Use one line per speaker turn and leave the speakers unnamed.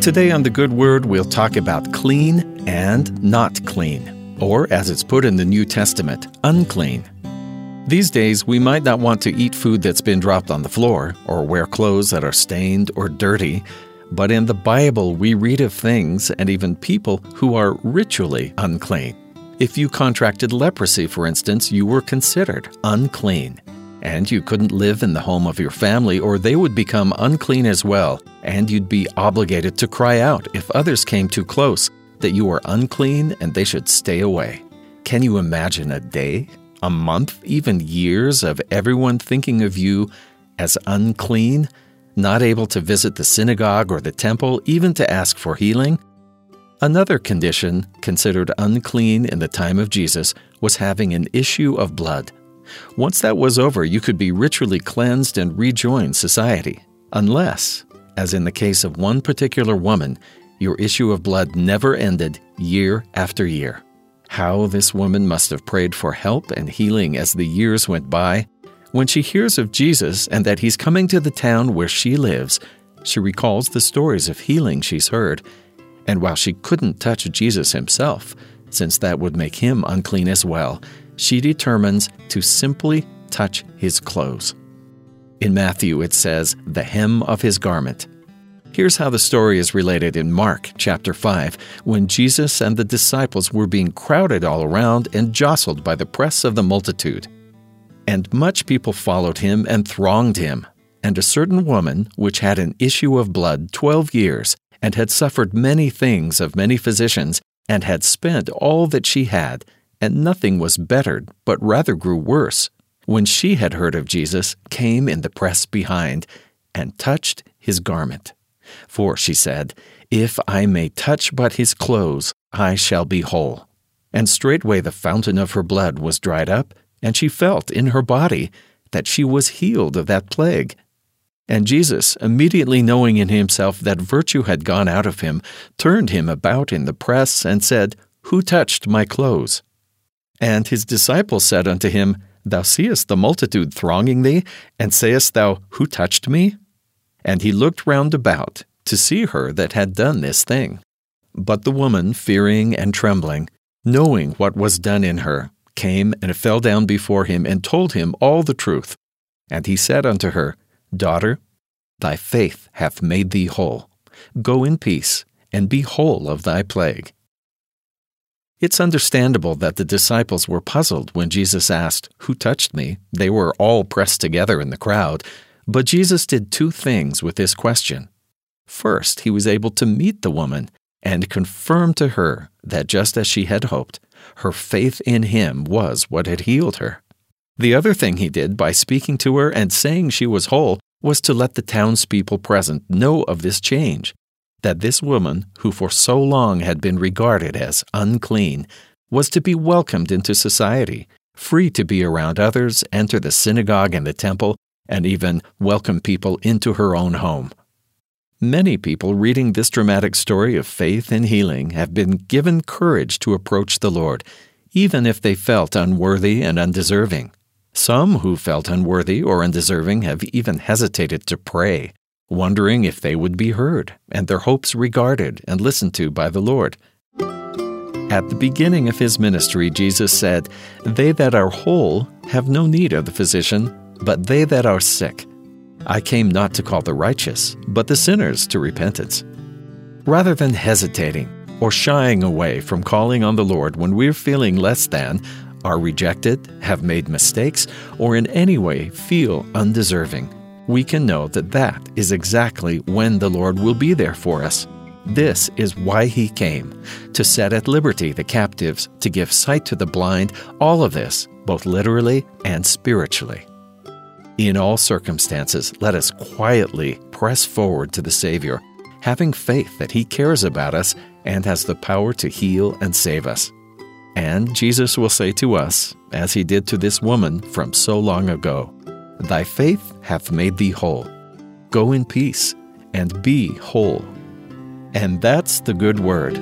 Today on The Good Word, we'll talk about clean and not clean, or as it's put in the New Testament, unclean. These days, we might not want to eat food that's been dropped on the floor or wear clothes that are stained or dirty, but in the Bible, we read of things and even people who are ritually unclean. If you contracted leprosy, for instance, you were considered unclean. And you couldn't live in the home of your family, or they would become unclean as well, and you'd be obligated to cry out if others came too close that you were unclean and they should stay away. Can you imagine a day, a month, even years of everyone thinking of you as unclean, not able to visit the synagogue or the temple, even to ask for healing? Another condition considered unclean in the time of Jesus was having an issue of blood. Once that was over, you could be ritually cleansed and rejoin society, unless, as in the case of one particular woman, your issue of blood never ended year after year. How this woman must have prayed for help and healing as the years went by. When she hears of Jesus and that he's coming to the town where she lives, she recalls the stories of healing she's heard. And while she couldn't touch Jesus himself, since that would make him unclean as well, she determines to simply touch his clothes. In Matthew, it says, the hem of his garment. Here's how the story is related in Mark chapter 5, when Jesus and the disciples were being crowded all around and jostled by the press of the multitude. And much people followed him and thronged him. And a certain woman, which had an issue of blood twelve years, and had suffered many things of many physicians, and had spent all that she had, and nothing was bettered, but rather grew worse, when she had heard of Jesus, came in the press behind, and touched his garment. For, she said, If I may touch but his clothes, I shall be whole. And straightway the fountain of her blood was dried up, and she felt in her body that she was healed of that plague. And Jesus, immediately knowing in himself that virtue had gone out of him, turned him about in the press and said, Who touched my clothes? And his disciples said unto him, Thou seest the multitude thronging thee, and sayest thou, Who touched me? And he looked round about to see her that had done this thing. But the woman, fearing and trembling, knowing what was done in her, came and fell down before him and told him all the truth. And he said unto her, Daughter, thy faith hath made thee whole. Go in peace, and be whole of thy plague. It's understandable that the disciples were puzzled when Jesus asked, Who touched me? They were all pressed together in the crowd. But Jesus did two things with this question. First, he was able to meet the woman and confirm to her that just as she had hoped, her faith in him was what had healed her. The other thing he did by speaking to her and saying she was whole was to let the townspeople present know of this change that this woman, who for so long had been regarded as unclean, was to be welcomed into society, free to be around others, enter the synagogue and the temple, and even welcome people into her own home. Many people reading this dramatic story of faith and healing have been given courage to approach the Lord, even if they felt unworthy and undeserving. Some who felt unworthy or undeserving have even hesitated to pray wondering if they would be heard and their hopes regarded and listened to by the Lord. At the beginning of his ministry, Jesus said, They that are whole have no need of the physician, but they that are sick. I came not to call the righteous, but the sinners to repentance. Rather than hesitating or shying away from calling on the Lord when we're feeling less than, are rejected, have made mistakes, or in any way feel undeserving, we can know that that is exactly when the Lord will be there for us. This is why he came to set at liberty the captives, to give sight to the blind, all of this, both literally and spiritually. In all circumstances, let us quietly press forward to the Savior, having faith that He cares about us and has the power to heal and save us. And Jesus will say to us, as He did to this woman from so long ago, Thy faith hath made thee whole. Go in peace and be whole. And that's the good word.